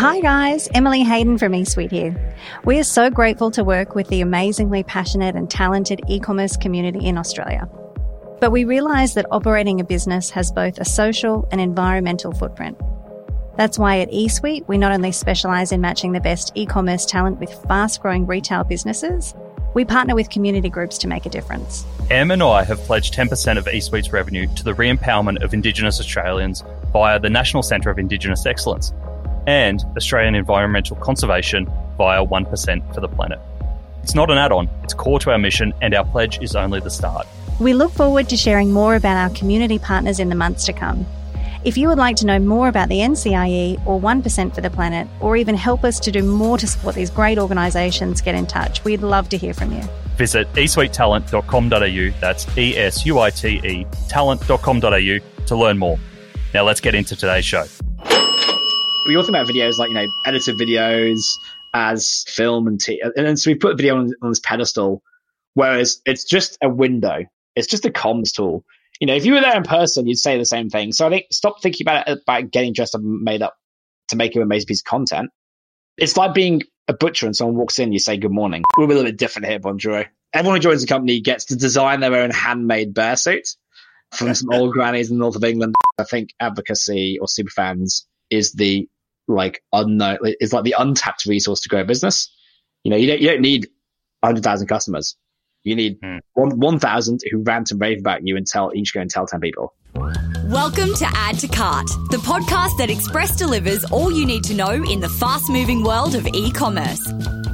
Hi guys, Emily Hayden from eSuite here. We are so grateful to work with the amazingly passionate and talented e-commerce community in Australia. But we realise that operating a business has both a social and environmental footprint. That's why at eSuite, we not only specialise in matching the best e-commerce talent with fast-growing retail businesses, we partner with community groups to make a difference. Em and I have pledged 10% of eSuite's revenue to the re-empowerment of Indigenous Australians via the National Centre of Indigenous Excellence and Australian Environmental Conservation via 1% for the planet. It's not an add on, it's core to our mission, and our pledge is only the start. We look forward to sharing more about our community partners in the months to come. If you would like to know more about the NCIE or 1% for the planet, or even help us to do more to support these great organisations, get in touch. We'd love to hear from you. Visit esuitetalent.com.au, that's E S U I T E talent.com.au to learn more. Now let's get into today's show. We all think about videos like, you know, edited videos as film and t- and then so we put a video on, on this pedestal, whereas it's just a window. It's just a comms tool. You know, if you were there in person, you'd say the same thing. So I think stop thinking about it about getting dressed up and made up to make an amazing piece of content. It's like being a butcher and someone walks in, you say good morning. We're a little bit different here, Bonjoro. Everyone who joins the company gets to design their own handmade bear suit from some old grannies in the north of England. I think advocacy or superfans is the like unknown, it's like the untapped resource to grow a business. You know, you don't, you don't need 100,000 customers. You need Hmm. one 1,000 who rant and rave about you and tell each go and tell 10 people. Welcome to Add to Cart, the podcast that Express delivers all you need to know in the fast moving world of e commerce.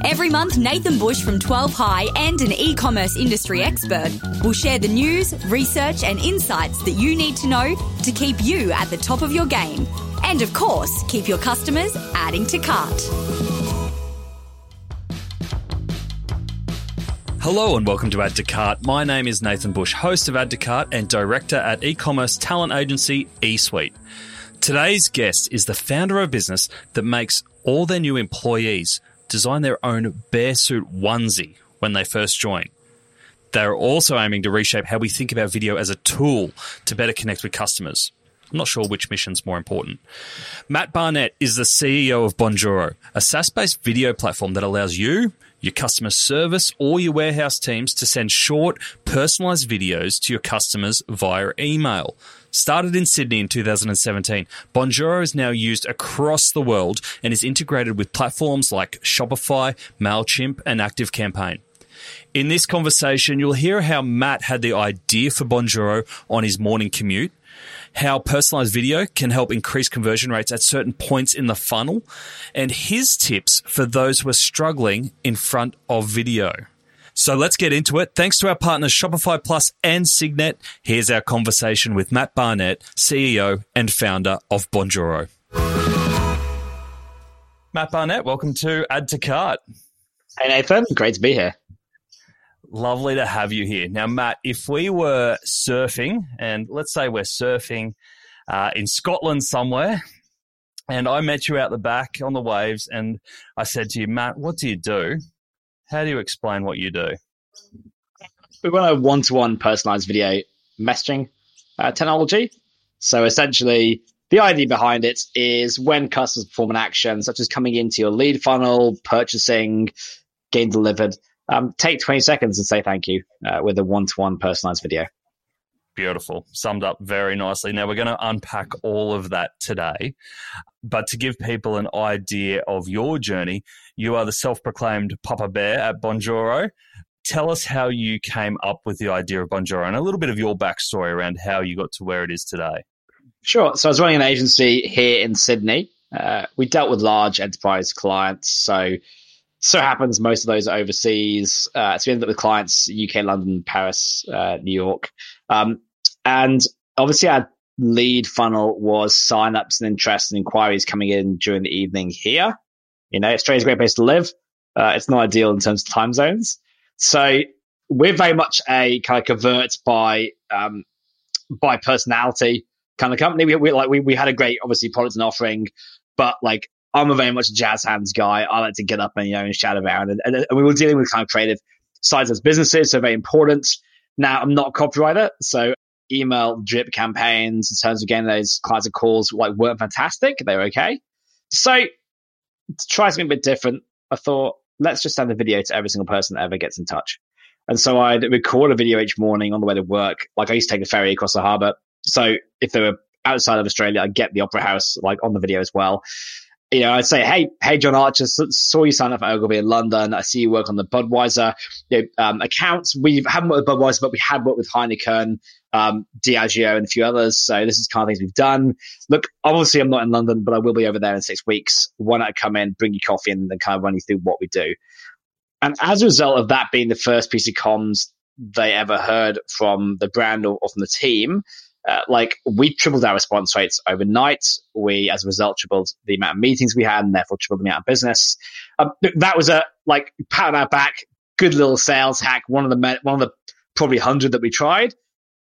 Every month, Nathan Bush from 12 High and an e commerce industry expert will share the news, research, and insights that you need to know to keep you at the top of your game. And of course, keep your customers adding to cart. Hello and welcome to Add to Cart. My name is Nathan Bush, host of Add to Cart and director at e-commerce talent agency eSuite. Today's guest is the founder of a business that makes all their new employees design their own bear suit onesie when they first join. They're also aiming to reshape how we think about video as a tool to better connect with customers. I'm not sure which mission's more important. Matt Barnett is the CEO of Bonjoro, a SaaS based video platform that allows you, your customer service, or your warehouse teams to send short, personalized videos to your customers via email. Started in Sydney in 2017, Bonjoro is now used across the world and is integrated with platforms like Shopify, MailChimp, and ActiveCampaign. In this conversation, you'll hear how Matt had the idea for Bonjoro on his morning commute, how personalized video can help increase conversion rates at certain points in the funnel, and his tips for those who are struggling in front of video. So let's get into it. Thanks to our partners Shopify Plus and Signet, here's our conversation with Matt Barnett, CEO and founder of Bonjoro. Matt Barnett, welcome to Add to Cart. Hey, Nathan. Great to be here. Lovely to have you here. Now, Matt, if we were surfing, and let's say we're surfing uh, in Scotland somewhere, and I met you out the back on the waves, and I said to you, Matt, what do you do? How do you explain what you do? We want a one to one personalized video messaging uh, technology. So essentially, the idea behind it is when customers perform an action, such as coming into your lead funnel, purchasing, getting delivered, um, take 20 seconds and say thank you uh, with a one to one personalized video. Beautiful. Summed up very nicely. Now, we're going to unpack all of that today. But to give people an idea of your journey, you are the self proclaimed Papa Bear at Bonjoro. Tell us how you came up with the idea of Bonjoro and a little bit of your backstory around how you got to where it is today. Sure. So I was running an agency here in Sydney. Uh, we dealt with large enterprise clients. So so happens most of those are overseas. Uh, so we ended up with clients UK, London, Paris, uh, New York. Um, and obviously our lead funnel was signups and interest and inquiries coming in during the evening here. You know, Australia's a great place to live. Uh, it's not ideal in terms of time zones. So we're very much a kind of convert by um, by personality kind of company. We, we like we, we had a great obviously product and offering, but like I'm a very much jazz hands guy. I like to get up and you know and shout around, and, and, and we were dealing with kind of creative sides as businesses, so very important. Now I'm not a copywriter, so email drip campaigns in terms of getting those kinds of calls like weren't fantastic. They were okay. So to try something a bit different, I thought, let's just send a video to every single person that ever gets in touch. And so I'd record a video each morning on the way to work. Like I used to take the ferry across the harbour. So if they were outside of Australia, I'd get the Opera House like on the video as well. You know, I'd say, hey, hey, John Archer, saw you sign up for Ogilvy in London. I see you work on the Budweiser you know, um, accounts. We haven't worked with Budweiser, but we had worked with Heineken, um, Diageo, and a few others. So this is kind of things we've done. Look, obviously, I'm not in London, but I will be over there in six weeks. Why not come in, bring you coffee, and then kind of run you through what we do? And as a result of that being the first piece of comms they ever heard from the brand or, or from the team, uh, like we tripled our response rates overnight. We, as a result, tripled the amount of meetings we had, and therefore tripled the amount of business. Um, that was a like pat on our back, good little sales hack. One of the one of the probably hundred that we tried.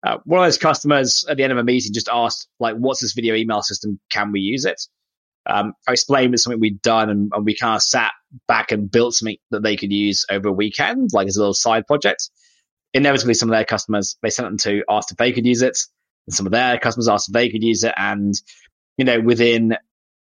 Uh, one of those customers at the end of a meeting just asked, like, "What's this video email system? Can we use it?" Um, I explained it's something we'd done, and, and we kind of sat back and built something that they could use over a weekend, like as a little side project. Inevitably, some of their customers they sent them to asked if they could use it and some of their customers asked if they could use it. And, you know, within,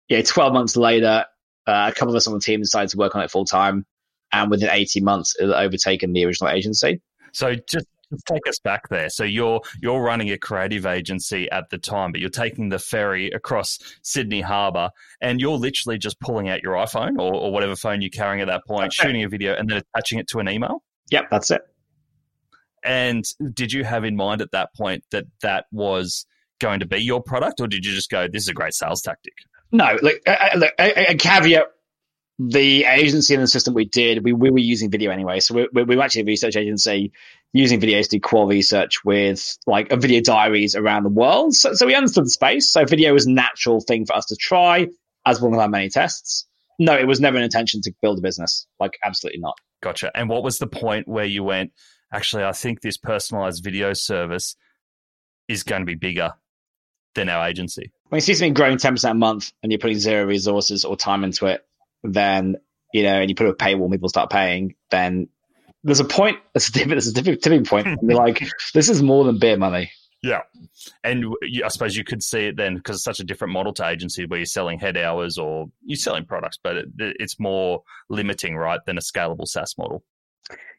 you know, 12 months later, uh, a couple of us on the team decided to work on it full time. And within 18 months, it had overtaken the original agency. So just take us back there. So you're you're running a creative agency at the time, but you're taking the ferry across Sydney Harbour, and you're literally just pulling out your iPhone or, or whatever phone you're carrying at that point, shooting a video, and then attaching it to an email. Yep, that's it. And did you have in mind at that point that that was going to be your product, or did you just go, "This is a great sales tactic"? No, look, a, a, a caveat: the agency and the system we did, we, we were using video anyway. So we, we, we were actually a research agency using videos to do core research with like a video diaries around the world. So, so we understood the space. So video was a natural thing for us to try as one of our many tests. No, it was never an intention to build a business. Like, absolutely not. Gotcha. And what was the point where you went, actually, I think this personalized video service is going to be bigger than our agency. When you see something growing 10% a month and you're putting zero resources or time into it, then, you know, and you put a paywall, people start paying, then there's a point, there's a, a tipping point. and you're like, this is more than beer money. Yeah. And I suppose you could see it then because it's such a different model to agency where you're selling head hours or you're selling products, but it, it's more limiting, right, than a scalable SaaS model.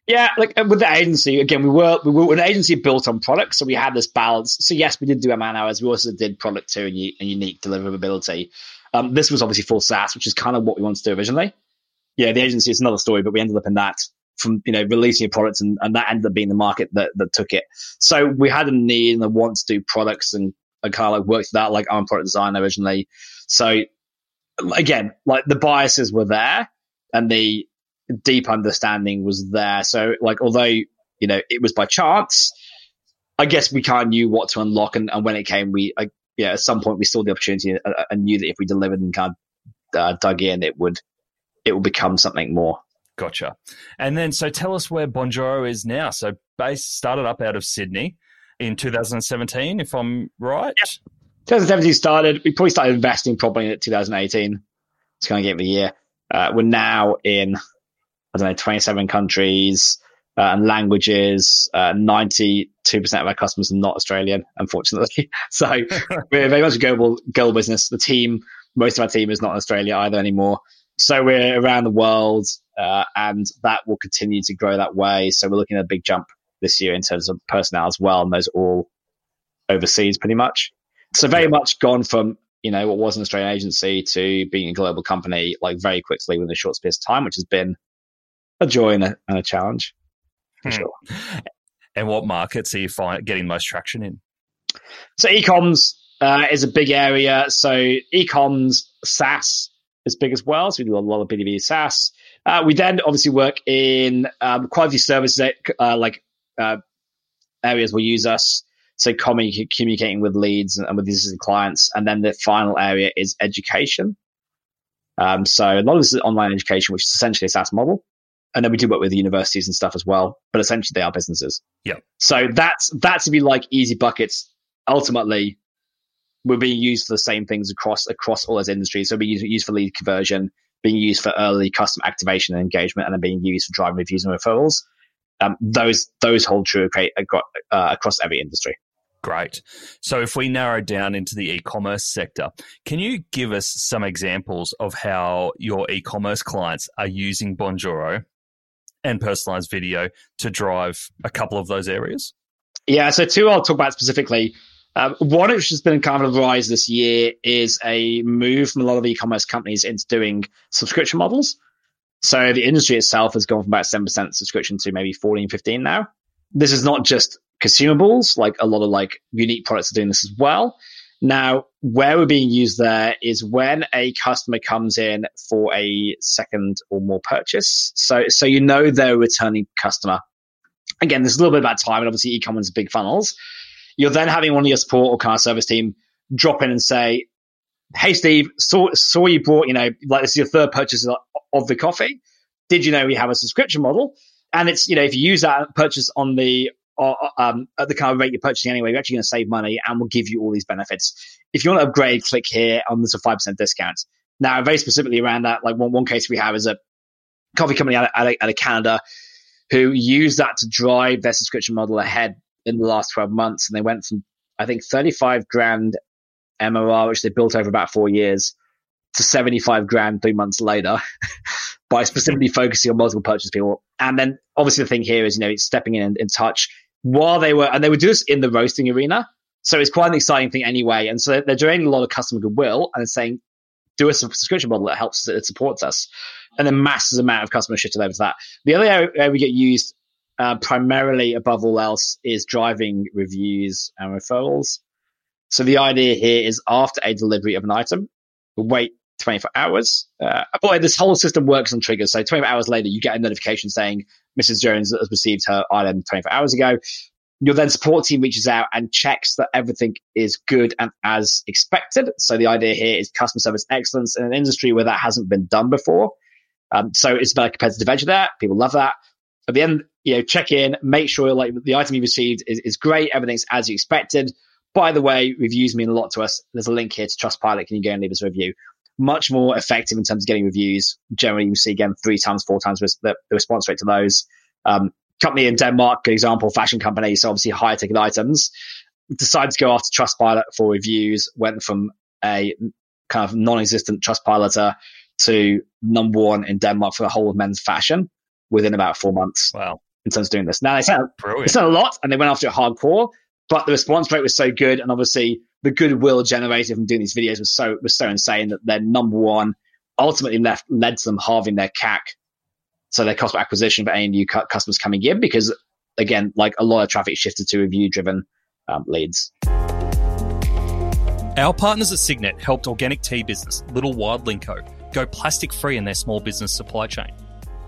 Yeah, like uh, with the agency, again, we were we were an agency built on products, so we had this balance. So yes, we did do man hours. We also did product too and, and unique deliverability. Um, this was obviously full SaaS, which is kind of what we wanted to do originally. Yeah, the agency is another story, but we ended up in that from you know releasing a product, and, and that ended up being the market that that took it. So we had a need and a want to do products and, and kind of like work that. Like I'm product design originally, so again, like the biases were there, and the deep understanding was there. So, like, although you know it was by chance, I guess we kind of knew what to unlock, and, and when it came, we, I, yeah, at some point we saw the opportunity and, and knew that if we delivered and kind of uh, dug in, it would it would become something more. Gotcha. And then, so tell us where Bonjoro is now. So, base started up out of Sydney in 2017, if I'm right. Yep. 2017 started. We probably started investing probably in 2018. It's kind of get the year. Uh, we're now in I don't know, 27 countries uh, and languages. Uh, 92% of our customers are not Australian, unfortunately. so we're very much a global, global business. The team, most of our team is not in Australia either anymore. So we're around the world, uh, and that will continue to grow that way. So we're looking at a big jump this year in terms of personnel as well, and those are all overseas pretty much. So very much gone from you know what was an Australian agency to being a global company like very quickly within a short space of time, which has been a joy and a, and a challenge for hmm. sure. And what markets are you find, getting most traction in? So ecoms uh, is a big area. So ecoms SaaS is big as well. So we do a lot of B2B SaaS. Uh, we then obviously work in um, quality services that, uh, like uh, areas will use us. So communicating with leads and with existing clients. And then the final area is education. Um, so a lot of this is online education, which is essentially a SaaS model and then we do work with the universities and stuff as well. But essentially, they are businesses. Yeah. So that's that's if you like easy buckets. Ultimately, we're being used for the same things across across all those industries. So we being used for lead conversion, being used for early custom activation and engagement, and then being used for driving reviews and referrals. Um, those those hold true uh, across every industry. Great. So if we narrow down into the e-commerce sector, can you give us some examples of how your e-commerce clients are using Bonjoro and personalized video to drive a couple of those areas? Yeah, so two I'll talk about specifically. One which has been kind of a rise this year is a move from a lot of e-commerce companies into doing subscription models. So the industry itself has gone from about 7% subscription to maybe 14, 15 now. This is not just consumables, like a lot of like unique products are doing this as well. Now, where we're being used there is when a customer comes in for a second or more purchase. So, so you know they're a returning customer. Again, there's a little bit about time, and obviously e-commerce big funnels. You're then having one of your support or car service team drop in and say, "Hey, Steve, saw saw you brought, you know, like this is your third purchase of the coffee. Did you know we have a subscription model?" And it's you know if you use that purchase on the um, at the kind of rate you're purchasing anyway, you're actually going to save money and we'll give you all these benefits. If you want to upgrade, click here and there's a 5% discount. Now, very specifically around that, like one, one case we have is a coffee company out of, out, of, out of Canada who used that to drive their subscription model ahead in the last 12 months. And they went from, I think, 35 grand MRR, which they built over about four years, to 75 grand three months later by specifically focusing on multiple purchase people. And then obviously the thing here is, you know, it's stepping in in touch while they were, and they do this in the roasting arena. So it's quite an exciting thing anyway. And so they're draining a lot of customer goodwill and saying, do us a subscription model that helps, us, it supports us. And then massive amount of customers shifted over to that. The other area we get used uh, primarily above all else is driving reviews and referrals. So the idea here is after a delivery of an item, wait 24 hours. Uh, boy, this whole system works on triggers. So 24 hours later, you get a notification saying Mrs. Jones has received her item 24 hours ago. Your then support team reaches out and checks that everything is good and as expected. So the idea here is customer service excellence in an industry where that hasn't been done before. Um, so it's about a competitive edge there. People love that. At the end, you know, check in, make sure like the item you received is, is great. Everything's as you expected. By the way, reviews mean a lot to us. There's a link here to Trustpilot. Can you go and leave us a review? Much more effective in terms of getting reviews. Generally, you see again three times, four times the, the response rate to those. Um, company in Denmark, good example, fashion company, so obviously higher ticket items, decided to go after Trustpilot for reviews, went from a kind of non-existent Trustpiloter to number one in Denmark for the whole of men's fashion within about four months. Wow. In terms of doing this. Now, they said, it's not a lot and they went after it hardcore, but the response rate was so good. And obviously, the goodwill generated from doing these videos was so was so insane that their number one ultimately left led to them halving their CAC, so their cost of acquisition for any new cu- customers coming in because again, like a lot of traffic shifted to review driven um, leads. Our partners at Signet helped organic tea business Little Wild Co. go plastic free in their small business supply chain.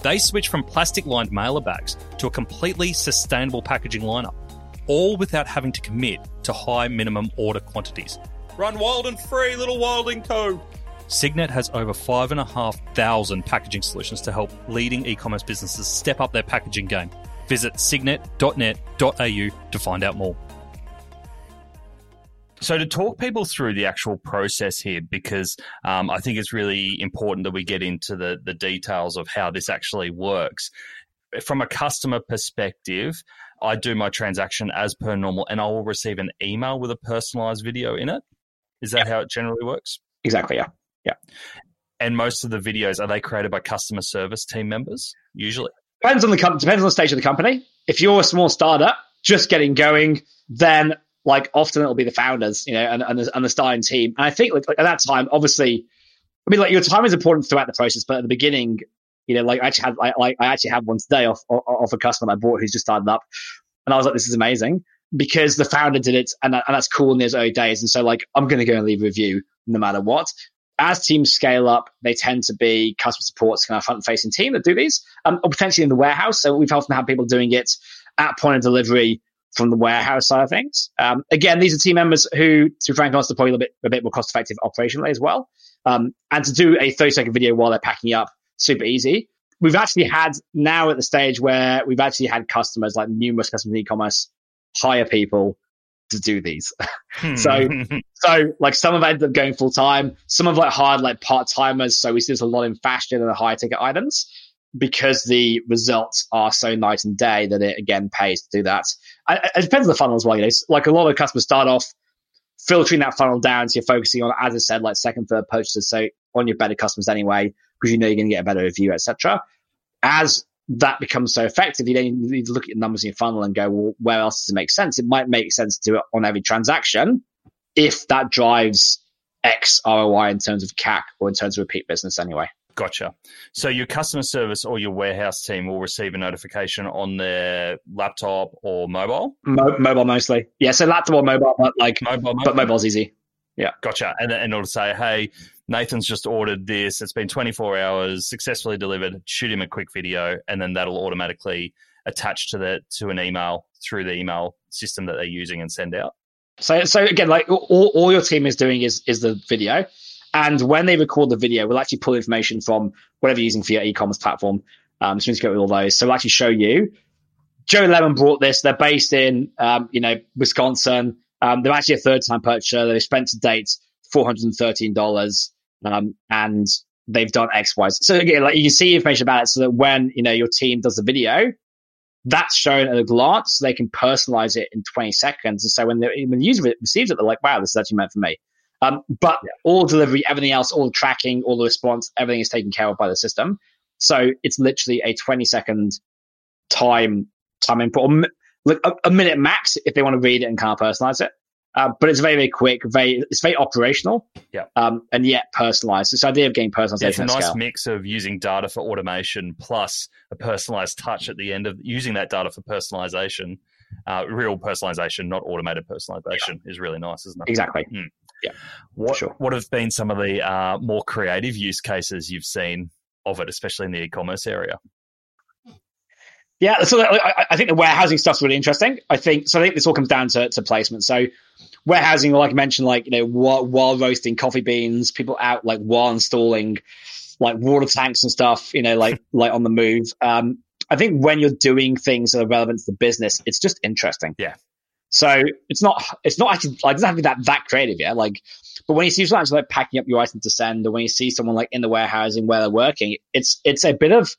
They switched from plastic lined mailer bags to a completely sustainable packaging lineup all without having to commit to high minimum order quantities. Run wild and free, little wilding & Co. Signet has over 5,500 packaging solutions to help leading e commerce businesses step up their packaging game. Visit signet.net.au to find out more. So, to talk people through the actual process here, because um, I think it's really important that we get into the, the details of how this actually works. From a customer perspective, I do my transaction as per normal and I will receive an email with a personalized video in it. Is that how it generally works? Exactly, yeah. Yeah. And most of the videos are they created by customer service team members usually? Depends on the com- depends on the stage of the company. If you're a small startup just getting going, then like often it'll be the founders, you know, and, and, the, and the starting team. And I think like, at that time, obviously, I mean, like your time is important throughout the process, but at the beginning, you know, like I actually had, like I actually had one today off, off a customer I bought who's just started up. And I was like, this is amazing because the founder did it and, and that's cool in those early days. And so like, I'm going to go and leave a review no matter what. As teams scale up, they tend to be customer supports kind of front facing team that do these, um, or potentially in the warehouse. So we've often had people doing it at point of delivery from the warehouse side of things. Um, again, these are team members who, to be frank, are probably a bit, a bit more cost effective operationally as well. Um, and to do a 30 second video while they're packing up super easy. We've actually had now at the stage where we've actually had customers, like numerous customers in e-commerce, hire people to do these. Hmm. so, so like some have ended up going full time. Some have like hired like part timers. So we see this a lot in fashion and the high ticket items because the results are so night and day that it again pays to do that. I, it depends on the funnel as well. You know, like a lot of customers start off filtering that funnel down, so you're focusing on, as I said, like second, third purchases, so on your better customers anyway, because you know you're going to get a better review, etc. As that becomes so effective, you then need to look at your numbers in your funnel and go, well, where else does it make sense? It might make sense to do it on every transaction if that drives X ROI in terms of CAC or in terms of repeat business anyway. Gotcha. So your customer service or your warehouse team will receive a notification on their laptop or mobile. Mo- mobile mostly, yeah. So laptop or mobile, but like mobile, mobile. but mobile's easy. Yeah, gotcha. And and it'll say, hey, Nathan's just ordered this. It's been 24 hours, successfully delivered. Shoot him a quick video, and then that'll automatically attach to the to an email through the email system that they're using and send out. So so again, like all, all your team is doing is is the video. And when they record the video, we'll actually pull information from whatever you're using for your e-commerce platform. Um, so we go with all those. So we'll actually show you. Joe Lemon brought this. They're based in, um, you know, Wisconsin. Um, they're actually a third-time purchaser. They've spent to date four hundred and thirteen dollars, um, and they've done X, Y. So again, like you can see information about it, so that when you know your team does the video, that's shown at a glance. So they can personalize it in twenty seconds. And so when the, when the user receives it, they're like, "Wow, this is actually meant for me." Um, but yeah. all delivery, everything else, all the tracking, all the response, everything is taken care of by the system. So it's literally a 20 second time time input, like a, a, minute max if they want to read it and kind of personalize it. Uh, but it's very, very quick. Very, it's very operational. Yeah. Um, and yet personalized. This idea of getting personalization. Yeah, it's a nice scale. mix of using data for automation plus a personalized touch at the end of using that data for personalization. Uh, real personalization, not automated personalization, yeah. is really nice, isn't it? Exactly. Hmm. Yeah. What sure. What have been some of the uh, more creative use cases you've seen of it, especially in the e-commerce area? Yeah, so I, I think the warehousing stuff's really interesting. I think so. I think this all comes down to, to placement. So warehousing, like I mentioned, like you know, while, while roasting coffee beans, people out like while installing like water tanks and stuff, you know, like like on the move. Um, I think when you're doing things that are relevant to the business, it's just interesting. Yeah. So it's not it's not actually like it doesn't have to be that that creative, yeah. Like, but when you see someone actually like packing up your items to send, or when you see someone like in the warehousing where they're working, it's it's a bit of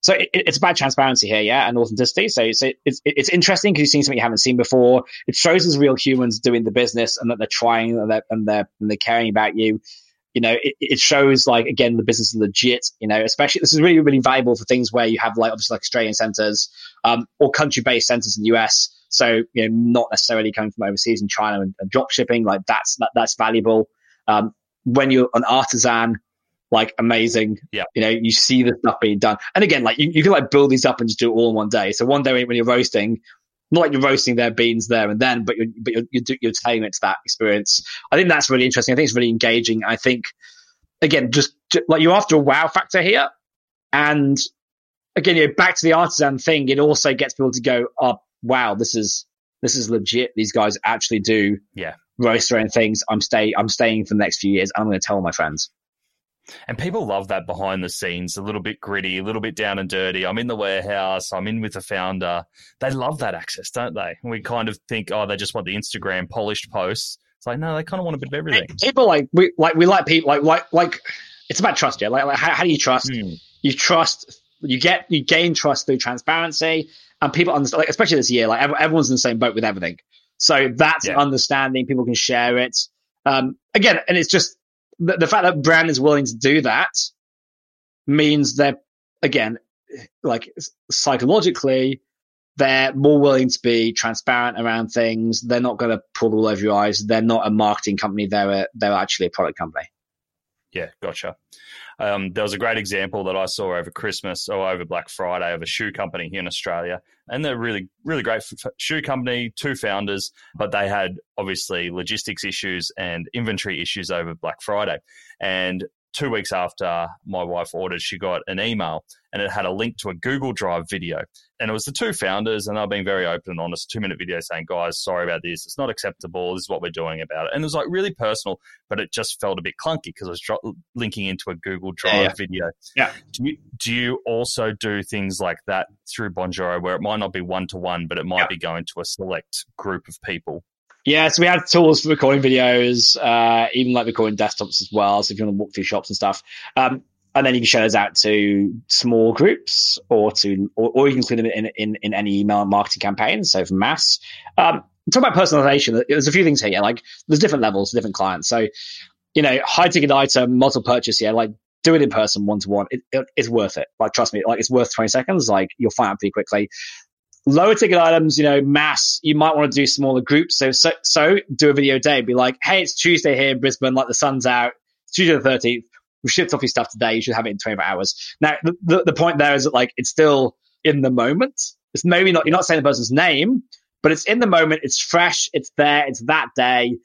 so it, it's about transparency here, yeah, and authenticity. So, so it's it's interesting because you've seen something you haven't seen before. It shows as real humans doing the business and that they're trying and they're and they're, and they're caring about you. You know, it, it shows like again the business is legit. You know, especially this is really really valuable for things where you have like obviously like Australian centers um, or country based centers in the US so, you know, not necessarily coming from overseas in China and, and drop shipping, like that's, that, that's valuable. Um, when you're an artisan, like amazing. Yeah. You know, you see the stuff being done. And again, like you, you can like build these up and just do it all in one day. So one day when you're roasting, not like you're roasting their beans there and then, but you're, but you're, you're, you're tailoring it to that experience. I think that's really interesting. I think it's really engaging. I think, again, just, just like you're after a wow factor here. And again, you know, back to the artisan thing, it also gets people to go, oh, wow, this is this is legit. These guys actually do yeah roaster and things. I'm stay I'm staying for the next few years. I'm going to tell my friends. And people love that behind the scenes, a little bit gritty, a little bit down and dirty. I'm in the warehouse, I'm in with the founder. They love that access, don't they? We kind of think, oh, they just want the Instagram polished posts. It's like, no, they kind of want a bit of everything. People like we like we like people like like like it's about trust, yeah. Like, like how, how do you trust? Mm. You trust you get you gain trust through transparency and people understand, like, especially this year, like everyone's in the same boat with everything. So that's yeah. understanding. People can share it. Um, again, and it's just the, the fact that brand is willing to do that means they're again, like psychologically, they're more willing to be transparent around things. They're not going to pull all over your eyes. They're not a marketing company. They're a, they're actually a product company. Yeah, gotcha. Um, there was a great example that I saw over Christmas or over Black Friday of a shoe company here in Australia, and they're really, really great shoe company, two founders, but they had obviously logistics issues and inventory issues over Black Friday, and two weeks after my wife ordered, she got an email and it had a link to a Google Drive video. And it was the two founders, and they've been very open and honest. Two minute video saying, guys, sorry about this. It's not acceptable. This is what we're doing about it. And it was like really personal, but it just felt a bit clunky because I was dro- linking into a Google Drive yeah, yeah. video. Yeah. Do you, do you also do things like that through Bonjoro where it might not be one to one, but it might yeah. be going to a select group of people? Yeah, so we had tools for recording videos, uh, even like recording desktops as well. So if you want to walk through shops and stuff, um, and then you can share those out to small groups or to or, or you can include them in, in, in any email marketing campaign so for mass. Um, talk about personalization there's a few things here like there's different levels different clients. So you know high ticket item multiple purchase yeah like do it in person one to one it's worth it. Like trust me like it's worth 20 seconds like you'll find out pretty quickly lower ticket items you know mass you might want to do smaller groups so so, so do a video day be like hey it's tuesday here in brisbane like the sun's out it's tuesday the 13th we shipped off your stuff today. You should have it in 24 hours. Now, the, the, the point there is that like it's still in the moment. It's maybe not, you're not saying the person's name, but it's in the moment. It's fresh. It's there. It's that day.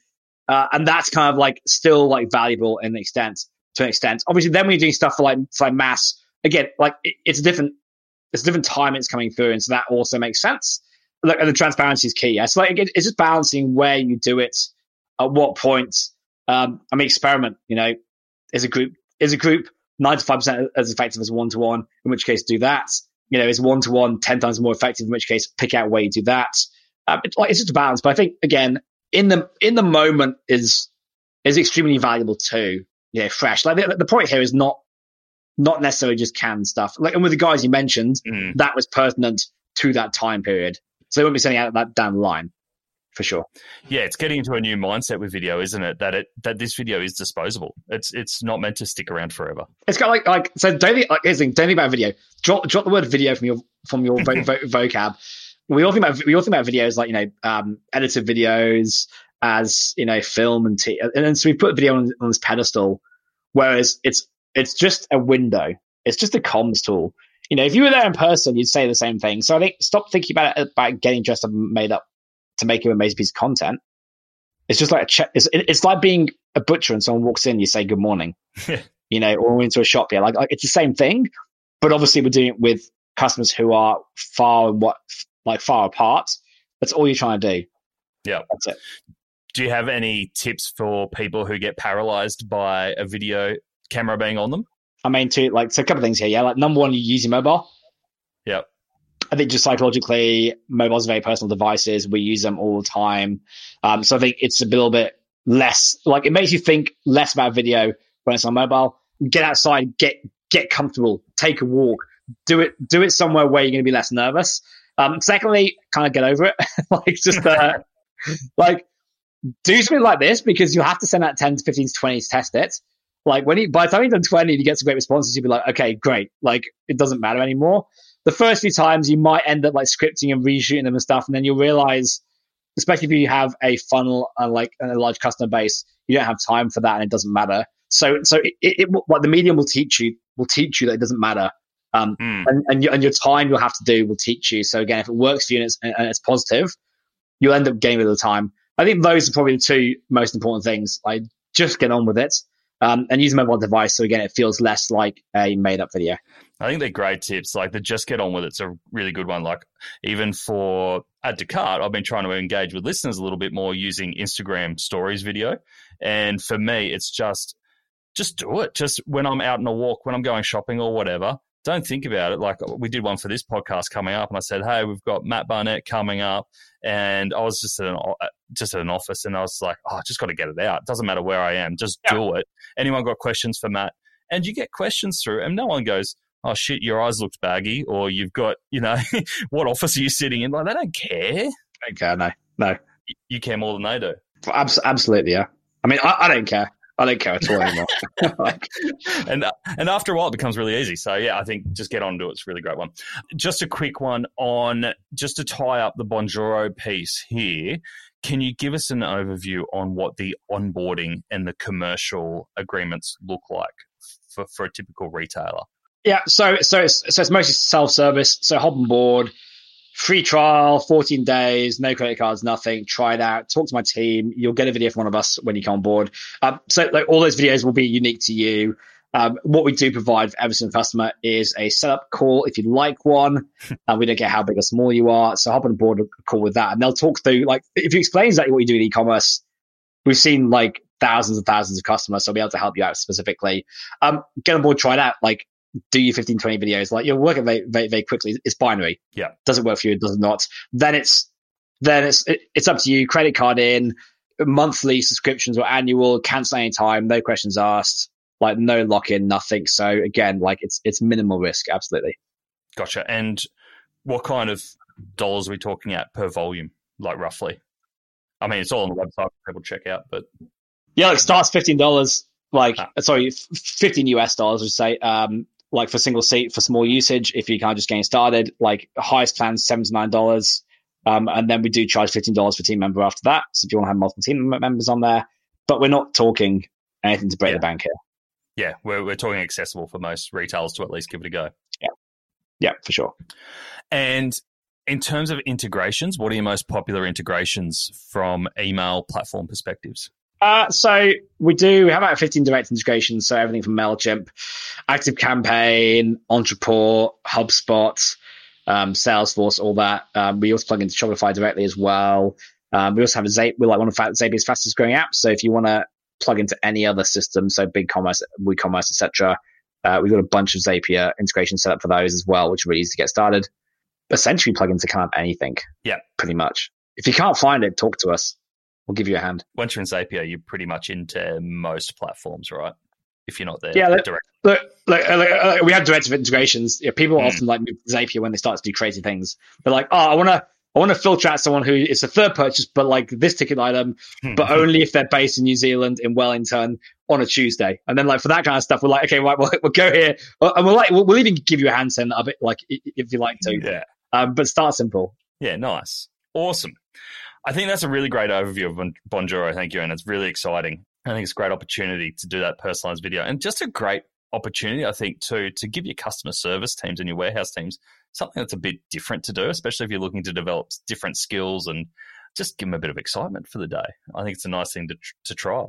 Uh, and that's kind of like still like valuable in an extent to an extent. Obviously, then when you're doing stuff for like, for like mass, again, like it, it's a different, it's a different time it's coming through. And so that also makes sense. Like, and the transparency is key. Yeah? So like, it, it's just balancing where you do it, at what point. Um, I mean, experiment, you know, is a group, is a group 95% as effective as one to one, in which case do that. You know, is one to one ten times more effective, in which case pick out where you do that. Um, it, like, it's just a balance. But I think, again, in the in the moment is is extremely valuable too. Know, fresh. Like the, the point here is not not necessarily just canned stuff. Like, and with the guys you mentioned, mm. that was pertinent to that time period. So they won't be sending out that down the line for sure. Yeah, it's getting into a new mindset with video, isn't it? That it that this video is disposable. It's it's not meant to stick around forever. It's got like like so. Don't think like here's the thing, don't think about video. Drop drop the word video from your from your vo- vo- vocab. We all think about we all think about videos like you know um, edited videos as you know film and t- and then so we put video on, on this pedestal, whereas it's it's just a window. It's just a comms tool. You know, if you were there in person, you'd say the same thing. So I think stop thinking about it about getting dressed up and made up to make an amazing piece of content. It's just like a check. It's, it's like being a butcher and someone walks in, you say good morning, you know, or into a shop. Yeah, like, like it's the same thing, but obviously we're doing it with customers who are far and what like far apart. That's all you're trying to do. Yeah, that's it. Do you have any tips for people who get paralyzed by a video camera being on them? I mean, to like so a couple of things here. Yeah, like number one, you use your mobile. Yep. I think just psychologically, mobiles are very personal devices. We use them all the time. Um, so I think it's a little bit less like it makes you think less about video when it's on mobile. Get outside, get get comfortable, take a walk, do it do it somewhere where you're going to be less nervous. Um, secondly, kind of get over it. like just uh, like do something like this because you have to send out 10 to 15 to 20 to test it. Like when you by the time you've done 20 and you get some great responses, you'd be like, okay, great. Like it doesn't matter anymore the first few times you might end up like scripting and reshooting them and stuff, and then you'll realize, especially if you have a funnel and like a large customer base, you don't have time for that, and it doesn't matter. So, so it, it, it what the medium will teach you will teach you that it doesn't matter, um, mm. and and, you, and your time you'll have to do will teach you. So again, if it works for you and it's, and it's positive, you'll end up getting rid of the time. I think those are probably the two most important things. Like just get on with it. Um, and use a mobile device so again it feels less like a made up video. I think they're great tips. Like the just get on with it. it's a really good one. Like even for add to cart, I've been trying to engage with listeners a little bit more using Instagram stories video. And for me, it's just just do it. Just when I'm out on a walk, when I'm going shopping or whatever, don't think about it. Like we did one for this podcast coming up, and I said, "Hey, we've got Matt Barnett coming up," and I was just at an just at an office, and I was like, "Oh, I just got to get it out. Doesn't matter where I am, just yeah. do it." Anyone got questions for Matt? And you get questions through, and no one goes, oh shit, your eyes looked baggy, or you've got, you know, what office are you sitting in? Like they don't care. I don't care. No, no. You care more than they do. absolutely, yeah. I mean, I, I don't care. I don't care at all anymore. like, and and after a while, it becomes really easy. So yeah, I think just get on to it. It's a really great one. Just a quick one on just to tie up the Bonjoro piece here. Can you give us an overview on what the onboarding and the commercial agreements look like for, for a typical retailer? Yeah, so so it's, so it's mostly self service. So hop on board, free trial, 14 days, no credit cards, nothing. Try it out. Talk to my team. You'll get a video from one of us when you come on board. Um, so like all those videos will be unique to you. Um, what we do provide for every single customer is a setup call if you'd like one. Uh, we don't care how big or small you are. So hop on board a call with that. And they'll talk through, like, if you explain exactly what you do in e-commerce, we've seen like thousands and thousands of customers. So I'll be able to help you out specifically. Um, get on board, try it out. Like, do your 15, 20 videos. Like you're working very, very, very quickly. It's binary. Yeah. Does it work for you? Does it not? Then it's, then it's, it, it's up to you. Credit card in, monthly subscriptions or annual, cancel anytime, no questions asked. Like no lock in, nothing. So again, like it's it's minimal risk, absolutely. Gotcha. And what kind of dollars are we talking at per volume, like roughly? I mean, it's all on the website for people to check out, but yeah, like starts fifteen dollars, like ah. sorry, fifteen US dollars, would say. Um, like for single seat for small usage, if you kind of just getting started, like highest plan seventy nine dollars, um, and then we do charge fifteen dollars for team member after that. So if you want to have multiple team members on there, but we're not talking anything to break yeah. the bank here. Yeah, we're we're talking accessible for most retailers to at least give it a go. Yeah, yeah, for sure. And in terms of integrations, what are your most popular integrations from email platform perspectives? Uh, so we do we have about 15 direct integrations. So everything from MailChimp, Active Campaign, Ontraport, HubSpot, um, Salesforce, all that. Um, we also plug into Shopify directly as well. Um, we also have a Zapier, we're like one of Zapier's fastest growing apps. So if you want to plug into any other system, so BigCommerce, WooCommerce, etc., uh, we've got a bunch of Zapier integration set up for those as well, which are really easy to get started. Essentially, plug into kind of anything. Yeah, pretty much. If you can't find it, talk to us. We'll give you a hand. Once you're in Zapier, you're pretty much into most platforms, right? If you're not there, yeah. Look, direct. Look, look, uh, we have direct integrations. Yeah, people mm. often like Zapier when they start to do crazy things. They're like, "Oh, I want to I want to filter out someone who is a third purchase, but like this ticket item, hmm. but only if they're based in New Zealand in Wellington on a Tuesday. And then like for that kind of stuff, we're like, okay, right, we'll, we'll go here, uh, and we'll like we'll, we'll, even give you a hand send of it, like if you like to. Yeah. Um, but start simple. Yeah, nice, awesome. I think that's a really great overview of Bonjoro. Thank you, and it's really exciting. I think it's a great opportunity to do that personalized video, and just a great opportunity, I think, too, to give your customer service teams and your warehouse teams something that's a bit different to do, especially if you're looking to develop different skills and just give them a bit of excitement for the day. I think it's a nice thing to, to try.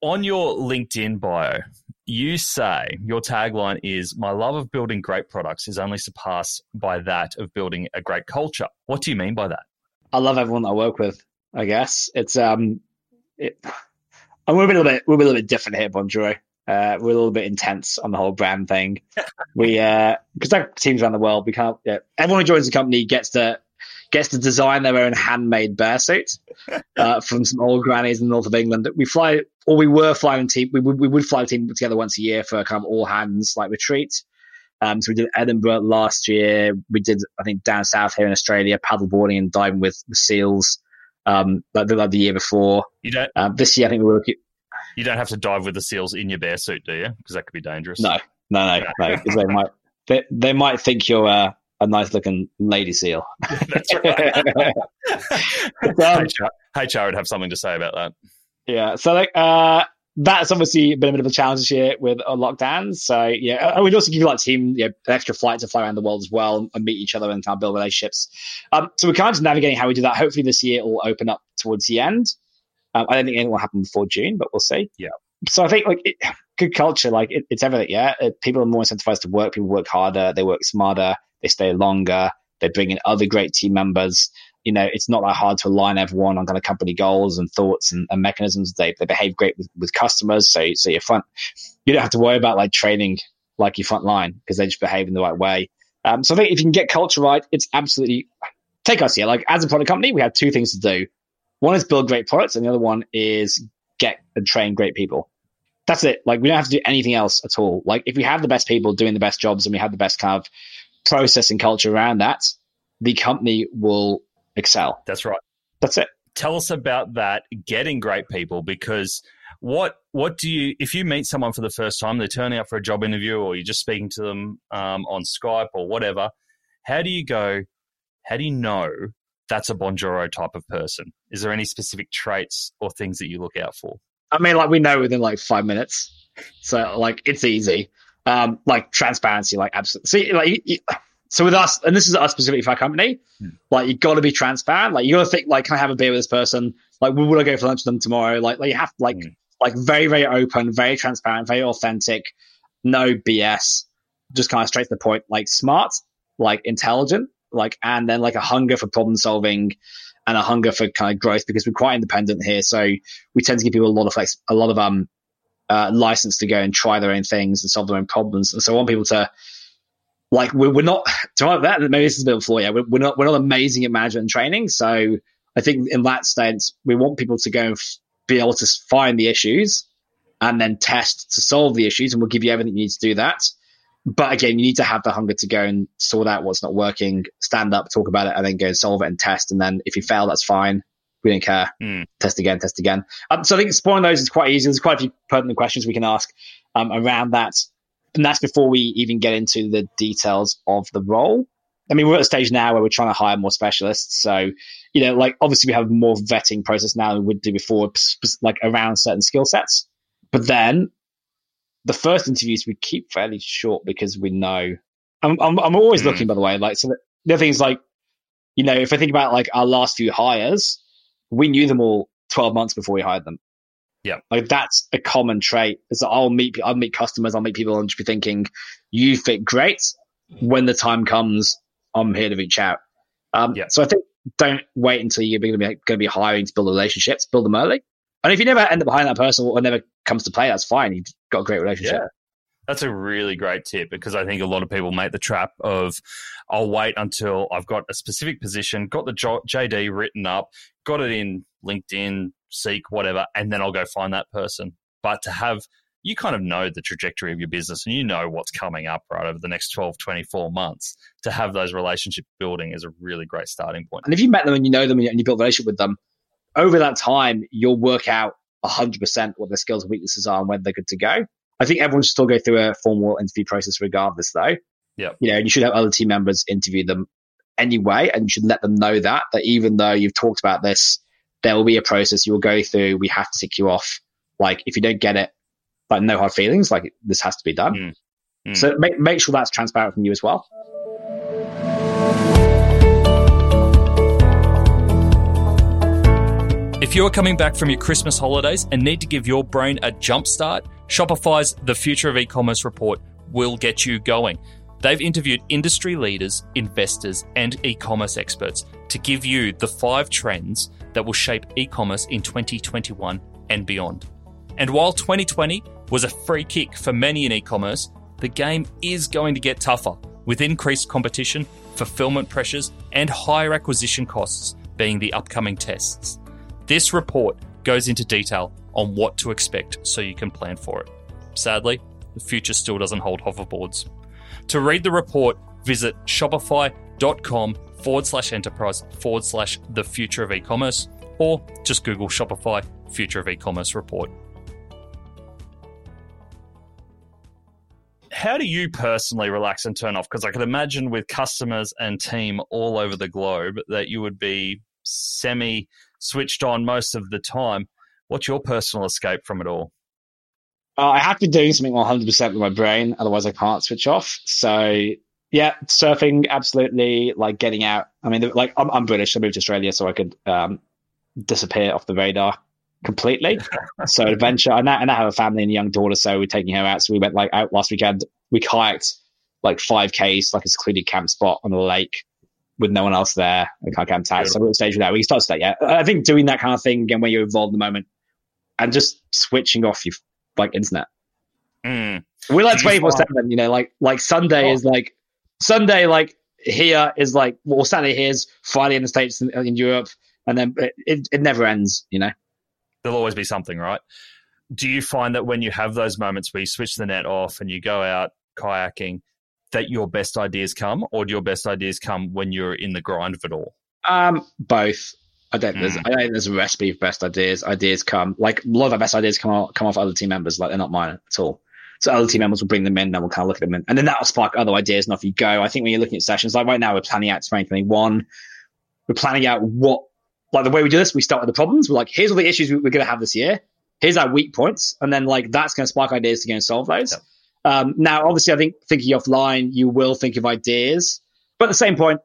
On your LinkedIn bio, you say your tagline is My love of building great products is only surpassed by that of building a great culture. What do you mean by that? I love everyone I work with, I guess. It's, um, it, we're a little bit, we're a little bit different here, Bonjoro. Uh, we're a little bit intense on the whole brand thing. we because uh, teams around the world, we can't. Yeah, everyone who joins the company gets to gets to design their own handmade bear suit uh, from some old grannies in the north of England. We fly, or we were flying team. We would we would fly a team together once a year for a kind of all hands like retreat. Um, so we did Edinburgh last year. We did, I think, down south here in Australia, paddleboarding and diving with the seals. Um, like the, like the year before. You don't. Um, this year, I think we were looking. You don't have to dive with the seals in your bear suit, do you? Because that could be dangerous. No, no, no, no. Because they might they, they might think you're a, a nice looking lady seal. That's right. um, HR would have something to say about that. Yeah. So like uh that's obviously been a bit of a challenge this year with uh, lockdowns. So yeah, I would also give you like team you know, an extra flight to fly around the world as well and meet each other and kind of build relationships. Um, so we're kind of navigating how we do that. Hopefully this year it will open up towards the end. Um, I don't think anything will happen before June, but we'll see. Yeah. So I think like it, good culture, like it, it's everything. Yeah, it, people are more incentivized to work. People work harder. They work smarter. They stay longer. They bring in other great team members. You know, it's not that hard to align everyone on kind of company goals and thoughts and, and mechanisms. They they behave great with, with customers. So so your front, you don't have to worry about like training like your front line because they just behave in the right way. Um, so I think if you can get culture right, it's absolutely take us here. Like as a product company, we have two things to do. One is build great products, and the other one is get and train great people. That's it. Like we don't have to do anything else at all. Like if we have the best people doing the best jobs and we have the best kind of process and culture around that, the company will excel. That's right. That's it. Tell us about that getting great people because what what do you if you meet someone for the first time they're turning up for a job interview or you're just speaking to them um, on Skype or whatever how do you go how do you know that's a Bonjoro type of person? Is there any specific traits or things that you look out for? I mean, like we know within like five minutes, so like it's easy. Um, like transparency, like absolutely. See, like you, so with us, and this is us specifically for our company. Hmm. Like you got to be transparent. Like you got to think, like, can I have a beer with this person? Like, will I go for lunch with them tomorrow? Like, like you have like hmm. like very very open, very transparent, very authentic, no BS, just kind of straight to the point. Like smart, like intelligent, like and then like a hunger for problem solving and a hunger for kind of growth because we're quite independent here. So we tend to give people a lot of flex, a lot of um uh, license to go and try their own things and solve their own problems. And so I want people to like we're, we're not to that maybe this is a bit of a flaw. Yeah, we're, we're not we're not amazing at management and training. So I think in that sense we want people to go and f- be able to find the issues and then test to solve the issues. And we'll give you everything you need to do that. But again, you need to have the hunger to go and sort out what's not working, stand up, talk about it, and then go and solve it and test. And then if you fail, that's fine. We don't care. Mm. Test again, test again. Um, so I think exploring those is quite easy. There's quite a few pertinent questions we can ask um, around that. And that's before we even get into the details of the role. I mean, we're at a stage now where we're trying to hire more specialists. So, you know, like obviously we have more vetting process now than we would do before, like around certain skill sets. But then the first interviews we keep fairly short because we know. I'm I'm, I'm always mm. looking, by the way. Like so, the, the other thing is like, you know, if I think about like our last few hires, we knew them all 12 months before we hired them. Yeah, like that's a common trait. Is that I'll meet I'll meet customers, I'll meet people, and just be thinking, you fit great. When the time comes, I'm here to reach out. Um, yeah. So I think don't wait until you're going to be going to be hiring to build relationships. Build them early. And if you never end up behind that person or never comes to play, that's fine. You've got a great relationship. Yeah. That's a really great tip because I think a lot of people make the trap of I'll wait until I've got a specific position, got the JD written up, got it in LinkedIn, Seek, whatever, and then I'll go find that person. But to have you kind of know the trajectory of your business and you know what's coming up right over the next 12 24 months to have those relationship building is a really great starting point. point and if you met them and you know them and you build a relationship with them over that time, you'll work out 100% what their skills and weaknesses are and when they're good to go. I think everyone should still go through a formal interview process regardless, though. Yeah. You know, you should have other team members interview them anyway, and you should let them know that, that even though you've talked about this, there will be a process you will go through. We have to tick you off. Like, if you don't get it, like, no hard feelings, like, this has to be done. Mm. Mm. So make, make sure that's transparent from you as well. If you're coming back from your Christmas holidays and need to give your brain a jump start, Shopify's The Future of E-commerce report will get you going. They've interviewed industry leaders, investors, and e-commerce experts to give you the five trends that will shape e-commerce in 2021 and beyond. And while 2020 was a free kick for many in e-commerce, the game is going to get tougher with increased competition, fulfillment pressures, and higher acquisition costs being the upcoming tests. This report goes into detail on what to expect so you can plan for it. Sadly, the future still doesn't hold hoverboards. To read the report, visit shopify.com forward slash enterprise forward slash the future of e commerce or just Google Shopify future of e commerce report. How do you personally relax and turn off? Because I can imagine with customers and team all over the globe that you would be semi switched on most of the time. What's your personal escape from it all? Uh, I have to doing something 100% with my brain, otherwise I can't switch off. So yeah, surfing, absolutely. Like getting out. I mean, like I'm, I'm British. I moved to Australia so I could um, disappear off the radar completely. so adventure. I now, I now have a family and a young daughter, so we're taking her out. So we went like out last weekend. We kayaked like five k's, like a secluded camp spot on a lake with no one else there. We can't get out. So we're at the stage with that. We can start to yeah. I think doing that kind of thing again when you're involved in the moment and just switching off your like internet. Mm. We're like twenty four seven, you know, like like Sunday oh. is like Sunday like here is like well Saturday here is Friday in the States in, in Europe and then it, it, it never ends, you know. There'll always be something, right? Do you find that when you have those moments where you switch the net off and you go out kayaking, that your best ideas come, or do your best ideas come when you're in the grind of it all? Um, both. I don't. There's, mm. I don't there's a recipe for best ideas. Ideas come like a lot of our best ideas come off, come off other team members. Like they're not mine at all. So other team members will bring them in, and we'll kind of look at them, in, and then that'll spark other ideas. And off you go. I think when you're looking at sessions, like right now, we're planning out 2021. We're planning out what, like the way we do this. We start with the problems. We're like, here's all the issues we're going to have this year. Here's our weak points, and then like that's going to spark ideas to go and solve those. Yep. Um, now, obviously, I think thinking offline, you will think of ideas, but at the same point,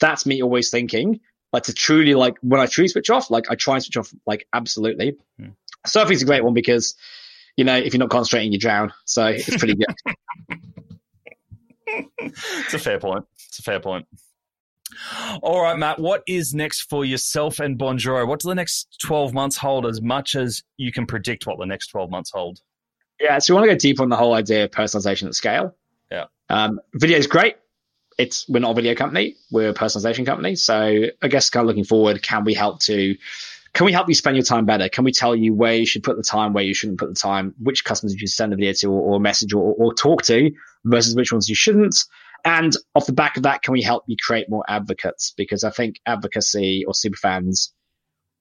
that's me always thinking. Like to truly, like when I truly switch off, like I try and switch off, like absolutely. Hmm. Surfing's a great one because, you know, if you're not concentrating, you drown. So it's pretty good. it's a fair point. It's a fair point. All right, Matt, what is next for yourself and Bonjoro? What do the next 12 months hold as much as you can predict what the next 12 months hold? Yeah, so we want to go deeper on the whole idea of personalization at scale. Yeah. Um, video is great. It's we're not a video company, we're a personalization company. So I guess kind of looking forward, can we help to can we help you spend your time better? Can we tell you where you should put the time, where you shouldn't put the time, which customers you should send a video to or, or message or, or talk to versus which ones you shouldn't? And off the back of that, can we help you create more advocates? Because I think advocacy or super fans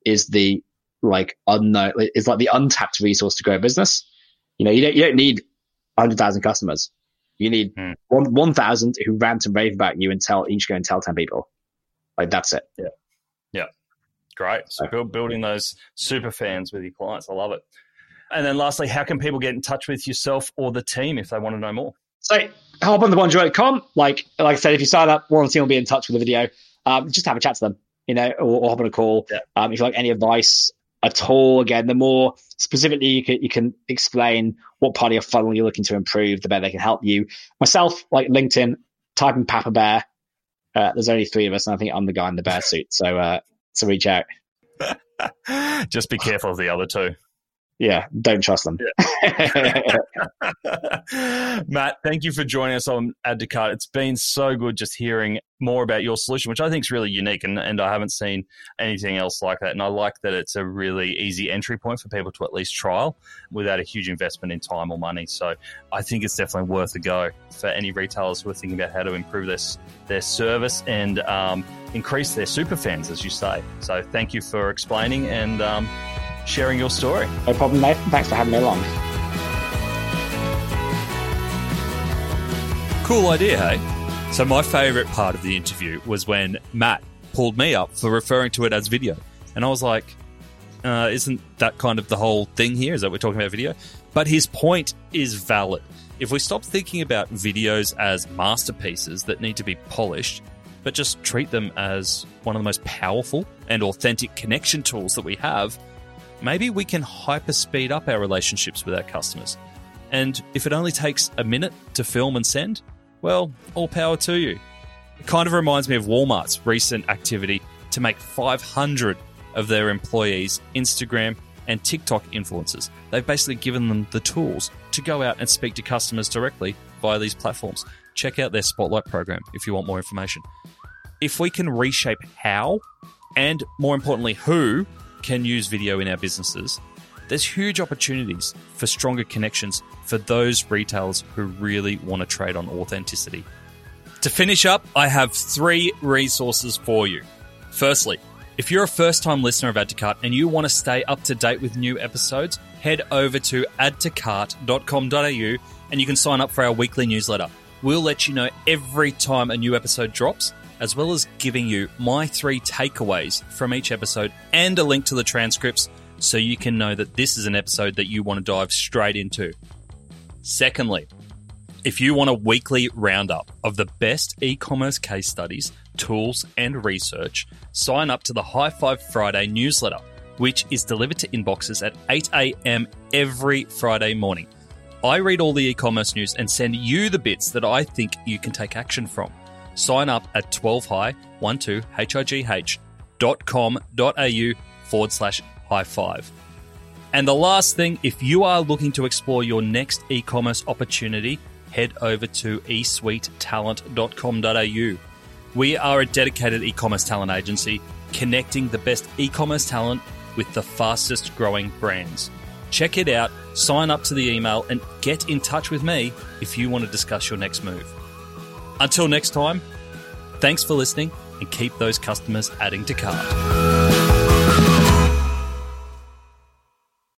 is the like unknown, is like the untapped resource to grow a business. You know, you don't, you don't need 100,000 customers. You need hmm. one 1,000 who rant and rave about you and tell each go and tell 10 people. Like that's it. Yeah. Yeah. Great. So build, building those super fans with your clients. I love it. And then lastly, how can people get in touch with yourself or the team if they want to know more? So hop on the bonjoro.com. Like, like I said, if you sign up, one of the team will be in touch with the video. Um, just have a chat to them, you know, or, or hop on a call. Yeah. Um, if you like any advice at all, again, the more specifically you can, you can explain what part of your funnel you're looking to improve, the better they can help you. Myself, like LinkedIn, type in Papa Bear. Uh, there's only three of us, and I think I'm the guy in the bear suit. So, uh, so reach out. Just be careful of the other two. Yeah, don't trust them. Yeah. Matt, thank you for joining us on Add to Cart. It's been so good just hearing more about your solution, which I think is really unique, and, and I haven't seen anything else like that. And I like that it's a really easy entry point for people to at least trial without a huge investment in time or money. So I think it's definitely worth a go for any retailers who are thinking about how to improve their, their service and um, increase their super fans, as you say. So thank you for explaining and um, sharing your story. No problem, Nathan. Thanks for having me along. Cool idea, hey? So, my favourite part of the interview was when Matt pulled me up for referring to it as video. And I was like, uh, isn't that kind of the whole thing here? Is that we're talking about video? But his point is valid. If we stop thinking about videos as masterpieces that need to be polished, but just treat them as one of the most powerful and authentic connection tools that we have, maybe we can hyper speed up our relationships with our customers. And if it only takes a minute to film and send, well, all power to you. It kind of reminds me of Walmart's recent activity to make 500 of their employees Instagram and TikTok influencers. They've basically given them the tools to go out and speak to customers directly via these platforms. Check out their Spotlight program if you want more information. If we can reshape how, and more importantly, who can use video in our businesses, there's huge opportunities for stronger connections for those retailers who really want to trade on authenticity. To finish up, I have three resources for you. Firstly, if you're a first time listener of Add to Cart and you want to stay up to date with new episodes, head over to addtocart.com.au and you can sign up for our weekly newsletter. We'll let you know every time a new episode drops as well as giving you my three takeaways from each episode and a link to the transcripts so you can know that this is an episode that you want to dive straight into. Secondly, if you want a weekly roundup of the best e commerce case studies, tools, and research, sign up to the High Five Friday newsletter, which is delivered to inboxes at 8 a.m. every Friday morning. I read all the e commerce news and send you the bits that I think you can take action from. Sign up at 12high12high.com.au forward slash high five. And the last thing, if you are looking to explore your next e commerce opportunity, head over to esuitetalent.com.au. We are a dedicated e commerce talent agency connecting the best e commerce talent with the fastest growing brands. Check it out, sign up to the email, and get in touch with me if you want to discuss your next move. Until next time, thanks for listening and keep those customers adding to cart.